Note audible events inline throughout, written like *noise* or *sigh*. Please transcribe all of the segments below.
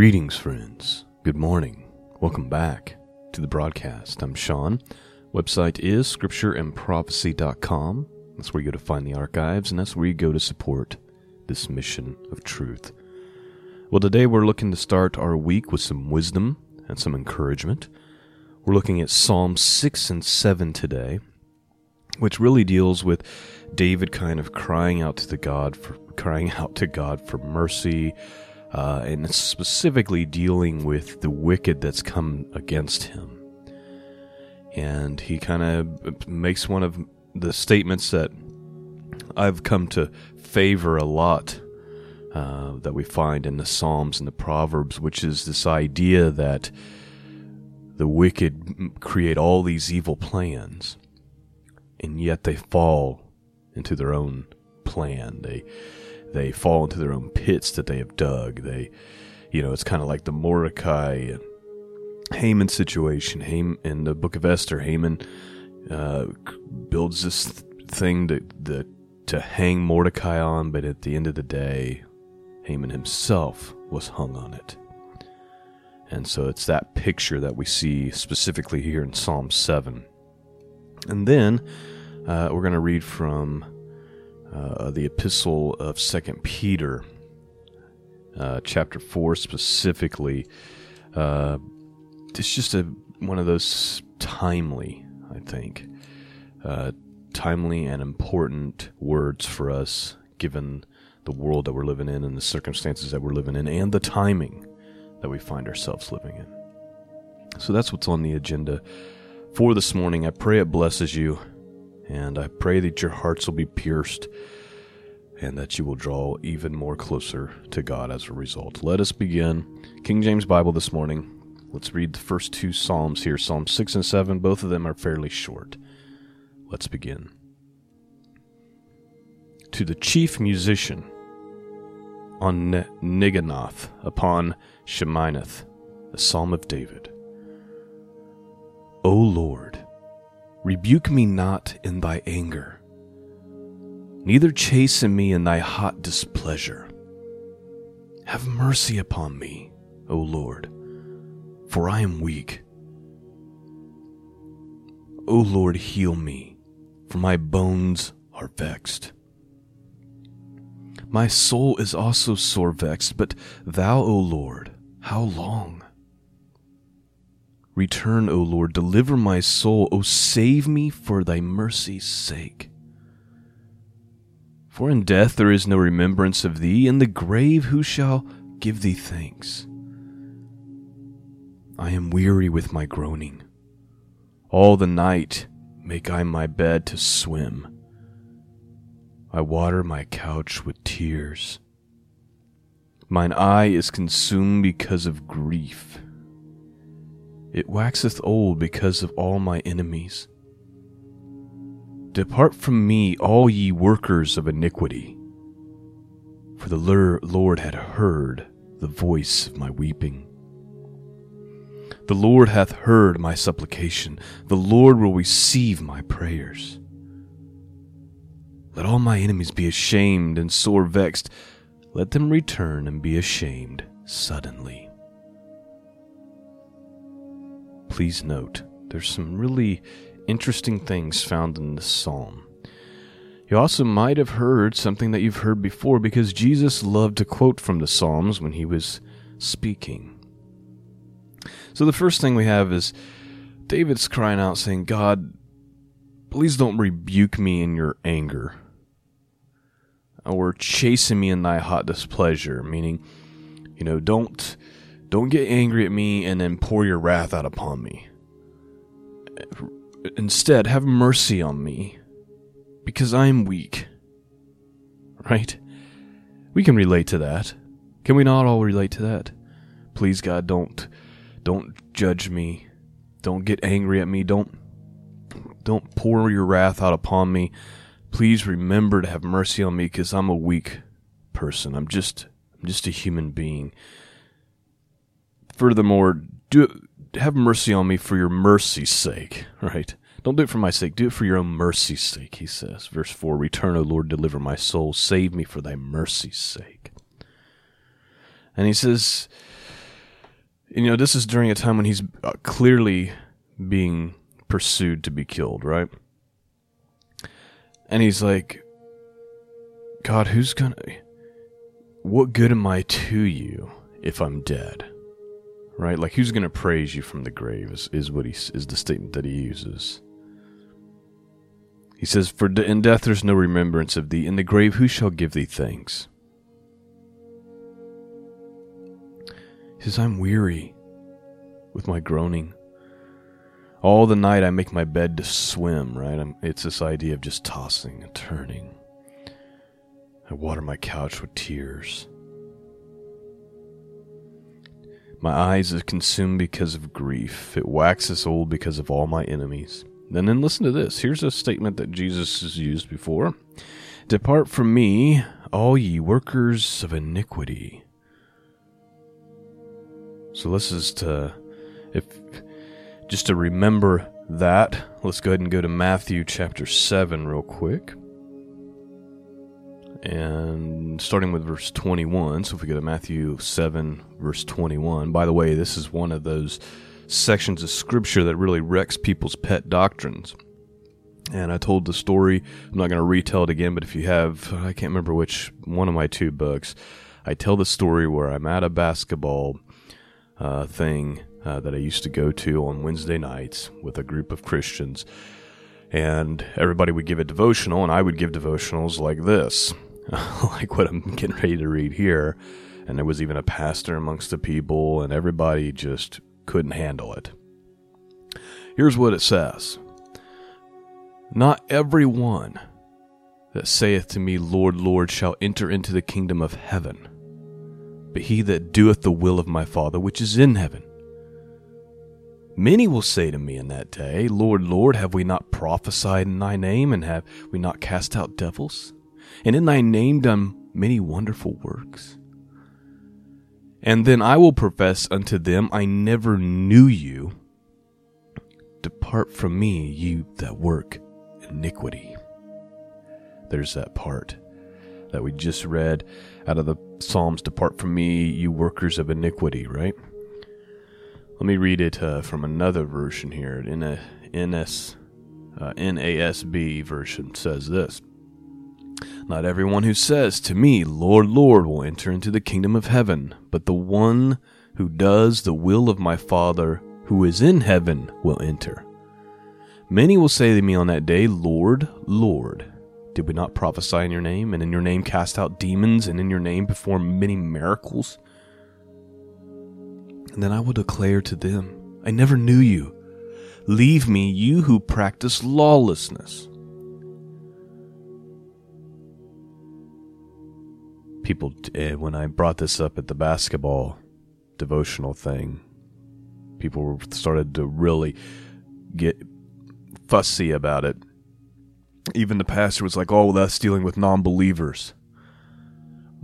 Greetings, friends. Good morning. Welcome back to the broadcast. I'm Sean. Website is scriptureandprophecy.com. That's where you go to find the archives, and that's where you go to support this mission of truth. Well, today we're looking to start our week with some wisdom and some encouragement. We're looking at Psalm 6 and 7 today, which really deals with David kind of crying out to the God for crying *laughs* out to God for mercy, uh, and specifically dealing with the wicked that's come against him. And he kind of makes one of the statements that I've come to favor a lot uh, that we find in the Psalms and the Proverbs, which is this idea that the wicked create all these evil plans, and yet they fall into their own plan. They they fall into their own pits that they have dug. They, you know, it's kind of like the Mordecai and Haman situation. Haman in the Book of Esther, Haman uh, builds this thing to the to hang Mordecai on, but at the end of the day, Haman himself was hung on it. And so it's that picture that we see specifically here in Psalm 7. And then uh, we're going to read from uh, the epistle of Second Peter, uh, chapter 4 specifically. Uh, it's just a one of those timely, I think, uh, timely and important words for us, given the world that we're living in and the circumstances that we're living in, and the timing that we find ourselves living in. So that's what's on the agenda for this morning. I pray it blesses you, and I pray that your hearts will be pierced and that you will draw even more closer to God as a result. Let us begin. King James Bible this morning. Let's read the first two Psalms here Psalm 6 and 7. Both of them are fairly short. Let's begin. To the chief musician on Neginoth upon Sheminith, a psalm of David. O Lord, rebuke me not in thy anger, neither chasten me in thy hot displeasure. Have mercy upon me, O Lord, for I am weak. O Lord, heal me, for my bones are vexed. My soul is also sore vexed, but thou, O Lord, how long? Return, O Lord, deliver my soul, O save me for thy mercy's sake. For in death there is no remembrance of thee, in the grave who shall give thee thanks? I am weary with my groaning. All the night make I my bed to swim. I water my couch with tears. Mine eye is consumed because of grief. It waxeth old because of all my enemies. Depart from me, all ye workers of iniquity, for the Lord had heard the voice of my weeping. The Lord hath heard my supplication, the Lord will receive my prayers. Let all my enemies be ashamed and sore vexed. Let them return and be ashamed suddenly. Please note, there's some really interesting things found in this psalm. You also might have heard something that you've heard before because Jesus loved to quote from the Psalms when he was speaking. So the first thing we have is David's crying out, saying, God, please don't rebuke me in your anger or chasing me in thy hot displeasure meaning you know don't don't get angry at me and then pour your wrath out upon me. Instead have mercy on me because i am weak. Right? We can relate to that. Can we not all relate to that? Please god don't don't judge me. Don't get angry at me. Don't don't pour your wrath out upon me. Please remember to have mercy on me because I'm a weak person. I'm just I'm just a human being. Furthermore, do have mercy on me for your mercy's sake, right? Don't do it for my sake, do it for your own mercy's sake, he says. Verse 4 Return, O Lord, deliver my soul, save me for thy mercy's sake. And he says, you know, this is during a time when he's uh, clearly being pursued to be killed, right? And he's like, God, who's gonna. What good am I to you if I'm dead? Right? Like, who's gonna praise you from the grave is, is what he is the statement that he uses. He says, For in death there's no remembrance of thee. In the grave, who shall give thee thanks? He says, I'm weary with my groaning. All the night I make my bed to swim, right? I'm, it's this idea of just tossing and turning. I water my couch with tears. My eyes are consumed because of grief. It waxes old because of all my enemies. And then listen to this. Here's a statement that Jesus has used before Depart from me, all ye workers of iniquity. So this is to if just to remember that, let's go ahead and go to Matthew chapter 7 real quick. And starting with verse 21. So if we go to Matthew 7, verse 21. By the way, this is one of those sections of scripture that really wrecks people's pet doctrines. And I told the story. I'm not going to retell it again, but if you have, I can't remember which one of my two books, I tell the story where I'm at a basketball uh, thing uh, that I used to go to on Wednesday nights with a group of Christians. And everybody would give a devotional, and I would give devotionals like this, *laughs* like what I'm getting ready to read here. And there was even a pastor amongst the people, and everybody just couldn't handle it. Here's what it says Not every one that saith to me, Lord, Lord, shall enter into the kingdom of heaven, but he that doeth the will of my Father which is in heaven. Many will say to me in that day, Lord, Lord, have we not prophesied in thy name, and have we not cast out devils? And in thy name done many wonderful works? And then I will profess unto them, I never knew you. Depart from me, you that work iniquity. There's that part that we just read out of the Psalms Depart from me, you workers of iniquity, right? Let me read it uh, from another version here. In a NS, uh, NASB version says this Not everyone who says to me, Lord, Lord, will enter into the kingdom of heaven, but the one who does the will of my Father who is in heaven will enter. Many will say to me on that day, Lord, Lord, did we not prophesy in your name, and in your name cast out demons, and in your name perform many miracles? And then I will declare to them, I never knew you. Leave me, you who practice lawlessness. People, eh, when I brought this up at the basketball devotional thing, people started to really get fussy about it. Even the pastor was like, oh, well, that's dealing with non believers.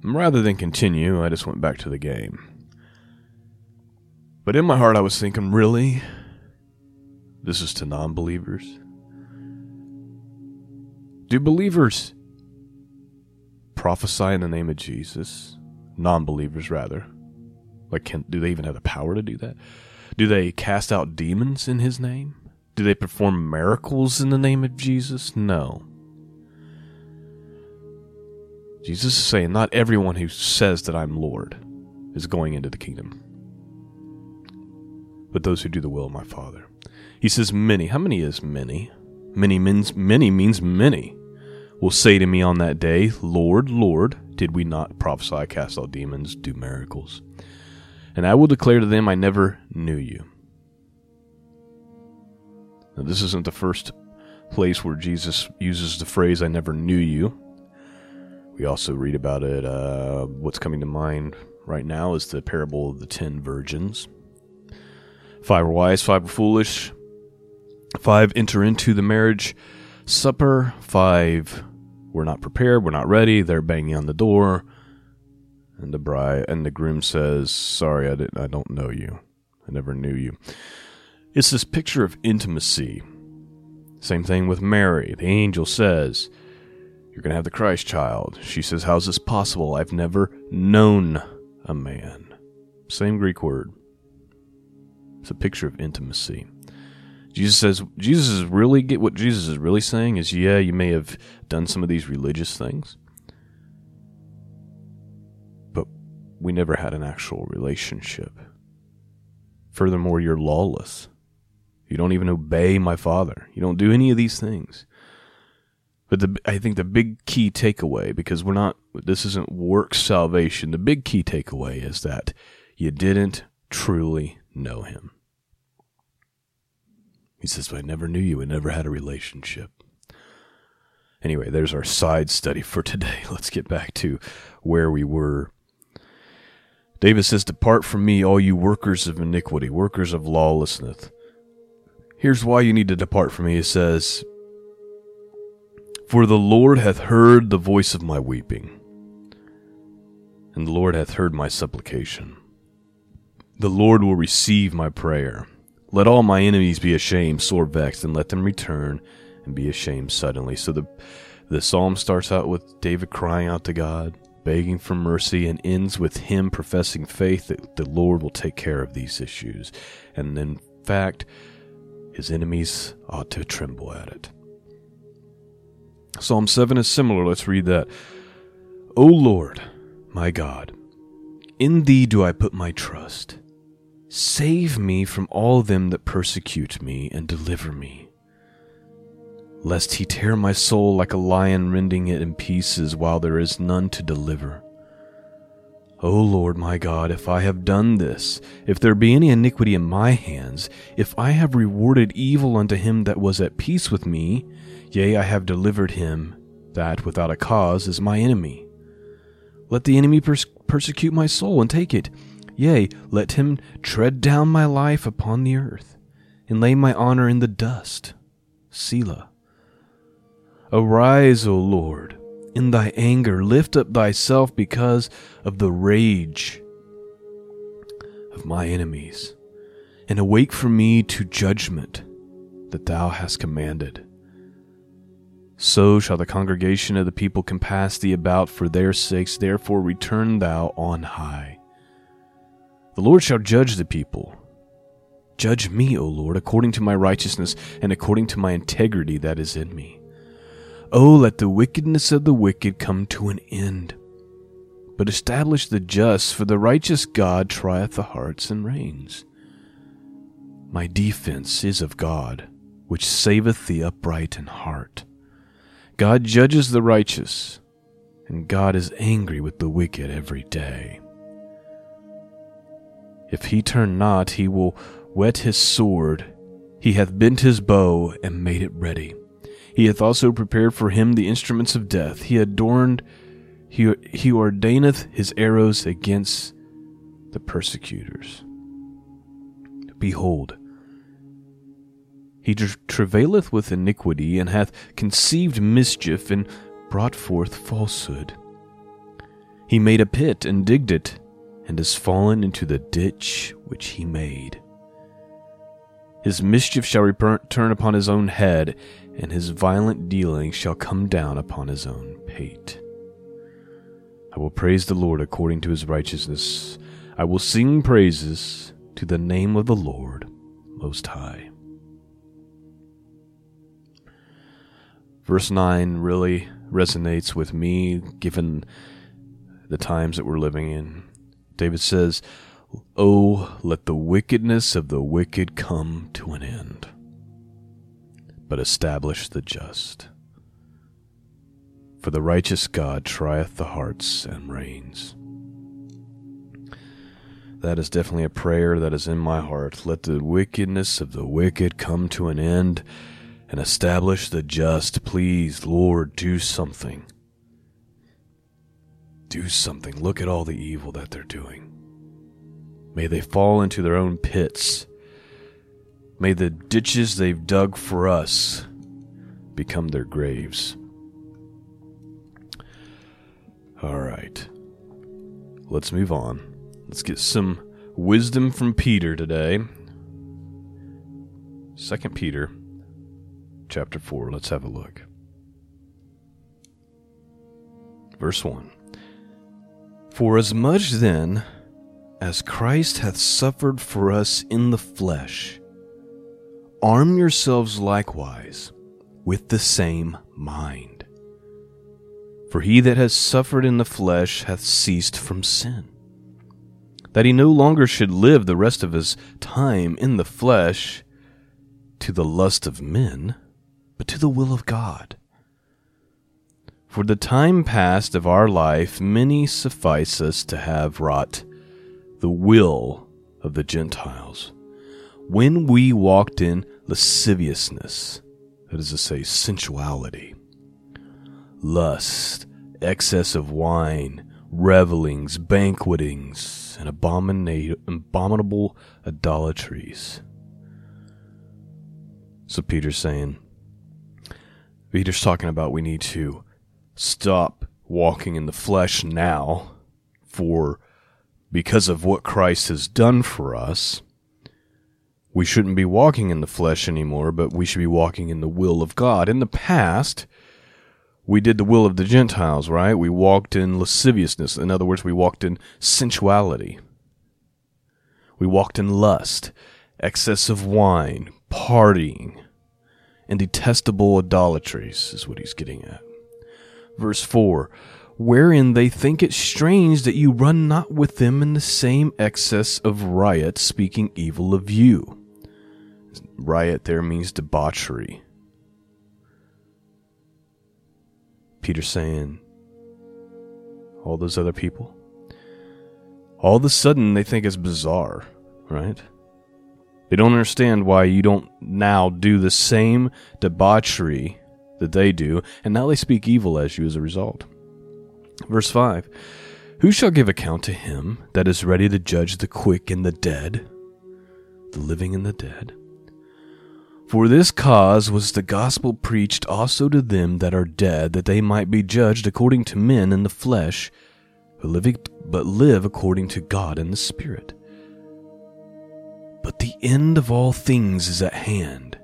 Rather than continue, I just went back to the game. But in my heart, I was thinking, really? This is to non believers? Do believers prophesy in the name of Jesus? Non believers, rather. Like, can, do they even have the power to do that? Do they cast out demons in his name? Do they perform miracles in the name of Jesus? No. Jesus is saying, not everyone who says that I'm Lord is going into the kingdom but those who do the will of my Father. He says, Many. How many is many? Many means many means many. Will say to me on that day, Lord, Lord, did we not prophesy, cast out demons, do miracles? And I will declare to them, I never knew you. Now, this isn't the first place where Jesus uses the phrase, I never knew you. We also read about it. Uh, what's coming to mind right now is the parable of the ten virgins. Five are wise, five are foolish. Five enter into the marriage supper. Five we're not prepared, we're not ready. They're banging on the door. And the bride and the groom says, "Sorry, I didn't I don't know you. I never knew you." It's this picture of intimacy. Same thing with Mary. The angel says, You're going to have the Christ child. She says, How's this possible? I've never known a man. Same Greek word. It's a picture of intimacy. Jesus says Jesus is really get what Jesus is really saying is yeah, you may have done some of these religious things, but we never had an actual relationship. Furthermore, you're lawless. You don't even obey my father. You don't do any of these things. But the, I think the big key takeaway, because we're not, this isn't work salvation, the big key takeaway is that you didn't truly know him. He says, I never knew you. We never had a relationship. Anyway, there's our side study for today. *laughs* Let's get back to where we were. David says, Depart from me, all you workers of iniquity, workers of lawlessness. Here's why you need to depart from me. He says, For the Lord hath heard the voice of my weeping, and the Lord hath heard my supplication. The Lord will receive my prayer. Let all my enemies be ashamed, sore vexed, and let them return and be ashamed suddenly. So the the psalm starts out with David crying out to God, begging for mercy, and ends with him professing faith that the Lord will take care of these issues. And in fact, his enemies ought to tremble at it. Psalm 7 is similar. Let's read that. O Lord, my God, in thee do I put my trust. Save me from all them that persecute me, and deliver me. Lest he tear my soul like a lion, rending it in pieces, while there is none to deliver. O Lord my God, if I have done this, if there be any iniquity in my hands, if I have rewarded evil unto him that was at peace with me, yea, I have delivered him that without a cause is my enemy. Let the enemy pers- persecute my soul and take it Yea, let him tread down my life upon the earth, and lay my honor in the dust. Selah. Arise, O Lord, in thy anger, lift up thyself because of the rage of my enemies, and awake for me to judgment that thou hast commanded. So shall the congregation of the people compass thee about for their sakes, therefore return thou on high. The Lord shall judge the people. Judge me, O Lord, according to my righteousness and according to my integrity that is in me. O let the wickedness of the wicked come to an end. But establish the just, for the righteous God trieth the hearts and reins. My defense is of God, which saveth the upright in heart. God judges the righteous, and God is angry with the wicked every day. If he turn not, he will whet his sword. He hath bent his bow and made it ready. He hath also prepared for him the instruments of death. He adorned, he, he ordaineth his arrows against the persecutors. Behold, he travaileth with iniquity, and hath conceived mischief, and brought forth falsehood. He made a pit and digged it and has fallen into the ditch which he made. His mischief shall return upon his own head, and his violent dealing shall come down upon his own pate. I will praise the Lord according to his righteousness. I will sing praises to the name of the Lord Most High. Verse 9 really resonates with me given the times that we're living in. David says, Oh, let the wickedness of the wicked come to an end, but establish the just. For the righteous God trieth the hearts and reins. That is definitely a prayer that is in my heart. Let the wickedness of the wicked come to an end and establish the just. Please, Lord, do something. Do something. Look at all the evil that they're doing. May they fall into their own pits. May the ditches they've dug for us become their graves. All right. Let's move on. Let's get some wisdom from Peter today. 2 Peter chapter 4. Let's have a look. Verse 1. For as much then as Christ hath suffered for us in the flesh, arm yourselves likewise with the same mind. For he that has suffered in the flesh hath ceased from sin, that he no longer should live the rest of his time in the flesh to the lust of men, but to the will of God. For the time past of our life, many suffice us to have wrought the will of the Gentiles. When we walked in lasciviousness, that is to say, sensuality, lust, excess of wine, revelings, banquetings, and abominable idolatries. So Peter's saying, Peter's talking about we need to stop walking in the flesh now for because of what Christ has done for us we shouldn't be walking in the flesh anymore, but we should be walking in the will of God. In the past, we did the will of the Gentiles, right? We walked in lasciviousness. In other words, we walked in sensuality. We walked in lust, excess of wine, partying, and detestable idolatries, is what he's getting at. Verse 4 Wherein they think it strange that you run not with them in the same excess of riot, speaking evil of you. Riot there means debauchery. Peter saying, all those other people, all of a sudden they think it's bizarre, right? They don't understand why you don't now do the same debauchery that they do, and now they speak evil as you as a result. Verse 5 Who shall give account to him that is ready to judge the quick and the dead, the living and the dead? For this cause was the gospel preached also to them that are dead, that they might be judged according to men in the flesh, but live, but live according to God in the Spirit. But the end of all things is at hand.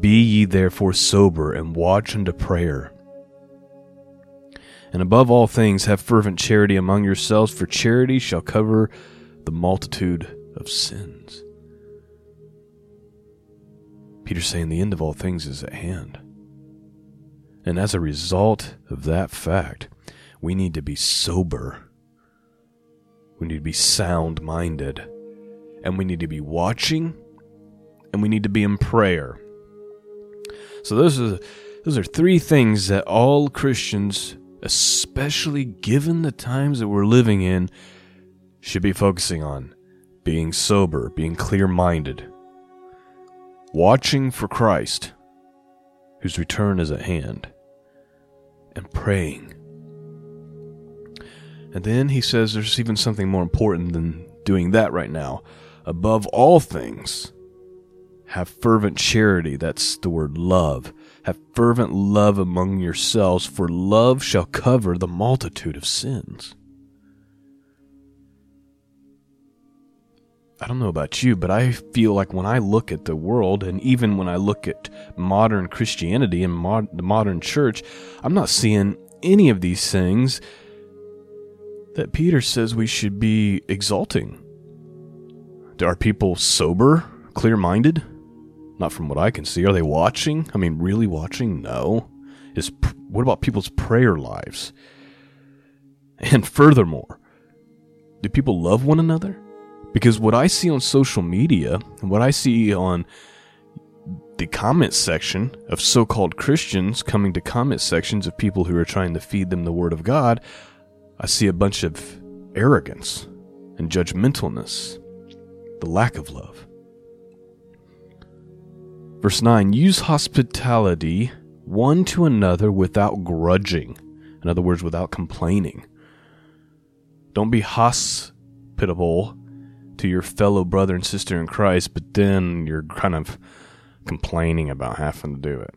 Be ye therefore sober and watch unto prayer. And above all things, have fervent charity among yourselves, for charity shall cover the multitude of sins. Peter's saying the end of all things is at hand. And as a result of that fact, we need to be sober. We need to be sound minded. And we need to be watching. And we need to be in prayer. So those are those are three things that all Christians, especially given the times that we're living in, should be focusing on. Being sober, being clear minded, watching for Christ, whose return is at hand, and praying. And then he says there's even something more important than doing that right now. Above all things, have fervent charity. That's the word love. Have fervent love among yourselves, for love shall cover the multitude of sins. I don't know about you, but I feel like when I look at the world, and even when I look at modern Christianity and mod- the modern church, I'm not seeing any of these things that Peter says we should be exalting. Are people sober, clear minded? Not from what I can see. Are they watching? I mean, really watching? No. Is what about people's prayer lives? And furthermore, do people love one another? Because what I see on social media and what I see on the comment section of so called Christians coming to comment sections of people who are trying to feed them the Word of God, I see a bunch of arrogance and judgmentalness, the lack of love. Verse 9 Use hospitality one to another without grudging. In other words, without complaining. Don't be hospitable to your fellow brother and sister in Christ, but then you're kind of complaining about having to do it.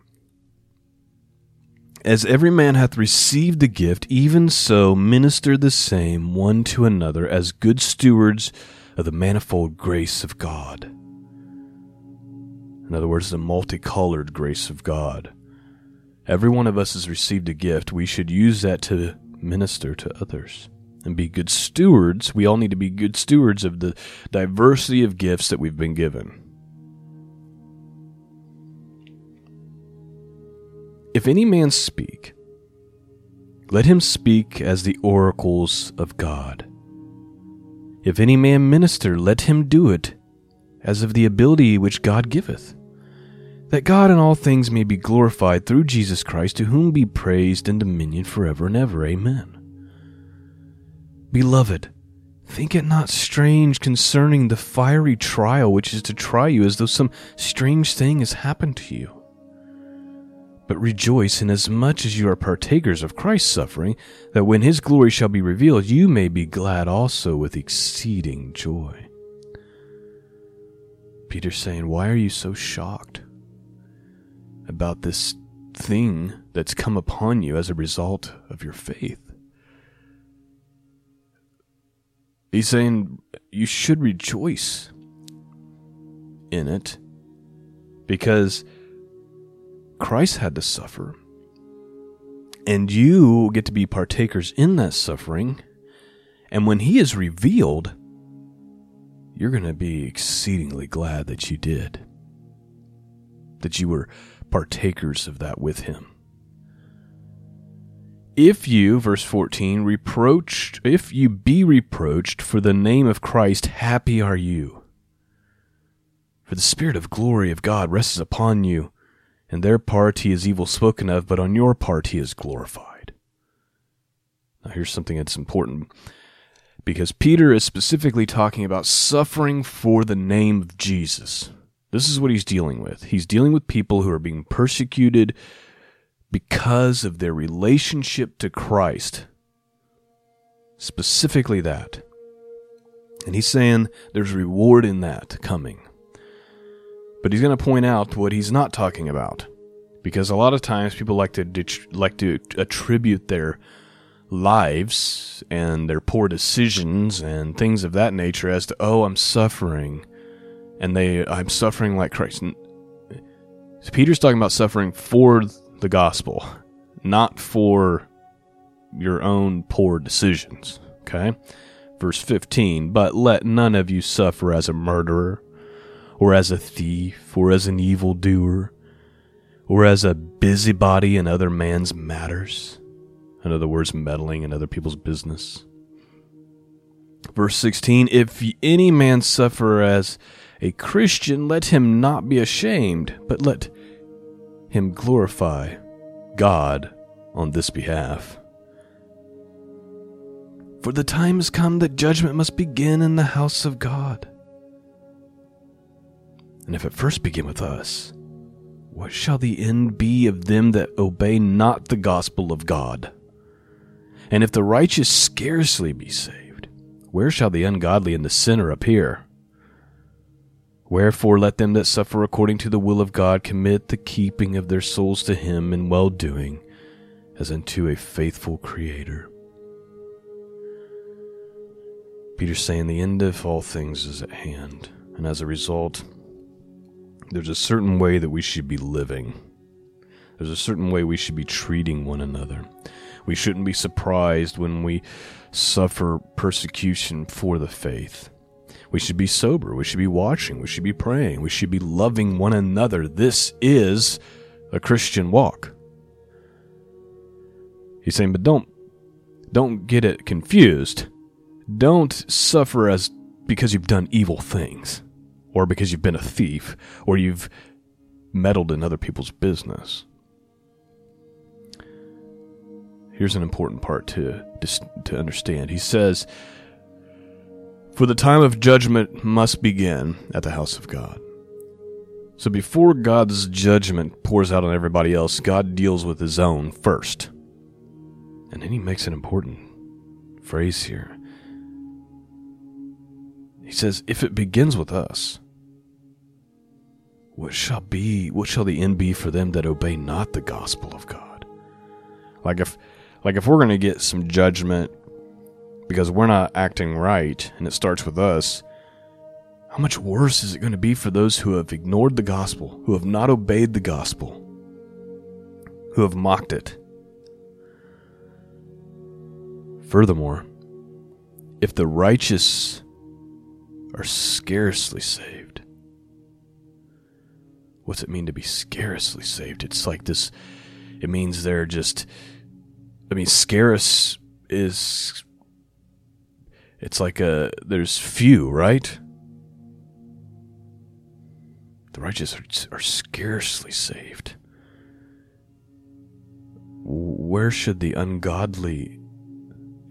As every man hath received the gift, even so minister the same one to another as good stewards of the manifold grace of God. In other words, the multicolored grace of God. Every one of us has received a gift. We should use that to minister to others. and be good stewards. We all need to be good stewards of the diversity of gifts that we've been given. If any man speak, let him speak as the oracles of God. If any man minister, let him do it as of the ability which God giveth, that God in all things may be glorified through Jesus Christ, to whom be praised and dominion forever and ever. Amen. Beloved, think it not strange concerning the fiery trial which is to try you, as though some strange thing has happened to you. But rejoice inasmuch as you are partakers of Christ's suffering, that when his glory shall be revealed, you may be glad also with exceeding joy. Peter's saying, Why are you so shocked about this thing that's come upon you as a result of your faith? He's saying you should rejoice in it because Christ had to suffer. And you get to be partakers in that suffering. And when he is revealed, you're going to be exceedingly glad that you did, that you were partakers of that with him. If you, verse 14, reproached, if you be reproached for the name of Christ, happy are you. For the Spirit of glory of God rests upon you. In their part he is evil spoken of, but on your part he is glorified. Now here's something that's important because Peter is specifically talking about suffering for the name of Jesus. This is what he's dealing with. He's dealing with people who are being persecuted because of their relationship to Christ. Specifically that. And he's saying there's reward in that coming. But he's going to point out what he's not talking about. Because a lot of times people like to like to attribute their lives and their poor decisions and things of that nature as to oh I'm suffering and they I'm suffering like Christ. Peter's talking about suffering for the gospel, not for your own poor decisions. Okay? Verse 15, but let none of you suffer as a murderer, or as a thief, or as an evildoer, or as a busybody in other man's matters. In other words, meddling in other people's business. Verse 16, if any man suffer as a Christian, let him not be ashamed, but let him glorify God on this behalf. For the time has come that judgment must begin in the house of God. And if it first begin with us, what shall the end be of them that obey not the gospel of God? And if the righteous scarcely be saved, where shall the ungodly and the sinner appear? Wherefore let them that suffer according to the will of God commit the keeping of their souls to him in well doing, as unto a faithful Creator. Peter's saying the end of all things is at hand, and as a result, there's a certain way that we should be living. There's a certain way we should be treating one another. We shouldn't be surprised when we suffer persecution for the faith. We should be sober. We should be watching. We should be praying. We should be loving one another. This is a Christian walk. He's saying, but don't don't get it confused. Don't suffer as because you've done evil things or because you've been a thief or you've meddled in other people's business. Here's an important part to to understand. He says for the time of judgment must begin at the house of God. So before God's judgment pours out on everybody else, God deals with his own first. And then he makes an important phrase here. He says, If it begins with us, what shall be what shall the end be for them that obey not the gospel of God? Like if like if we're gonna get some judgment because we're not acting right and it starts with us, how much worse is it going to be for those who have ignored the gospel, who have not obeyed the gospel, who have mocked it? Furthermore, if the righteous are scarcely saved, what's it mean to be scarcely saved? It's like this, it means they're just, I mean, scarce is, it's like a, there's few, right? The righteous are, are scarcely saved. Where should the ungodly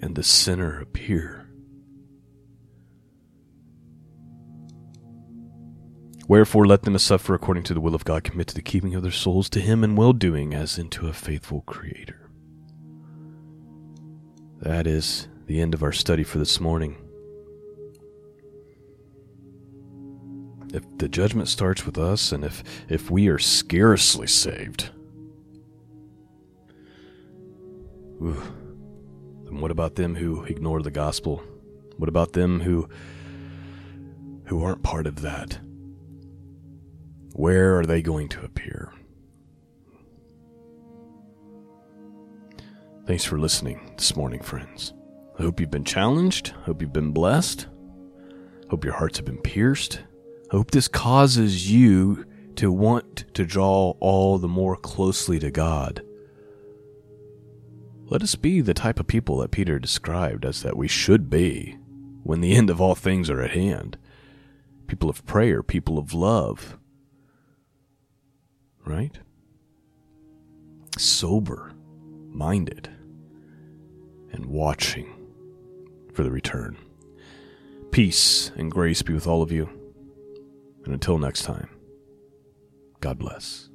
and the sinner appear? Wherefore let them suffer according to the will of God, commit to the keeping of their souls to him in well doing as into a faithful creator. That is the end of our study for this morning. If the judgment starts with us and if, if we are scarcely saved, then what about them who ignore the gospel? What about them who who aren't part of that? Where are they going to appear? Thanks for listening this morning, friends. I hope you've been challenged. Hope you've been blessed. Hope your hearts have been pierced. I hope this causes you to want to draw all the more closely to God. Let us be the type of people that Peter described as that we should be when the end of all things are at hand. People of prayer, people of love, right? Sober minded and watching for the return. Peace and grace be with all of you. And until next time, God bless.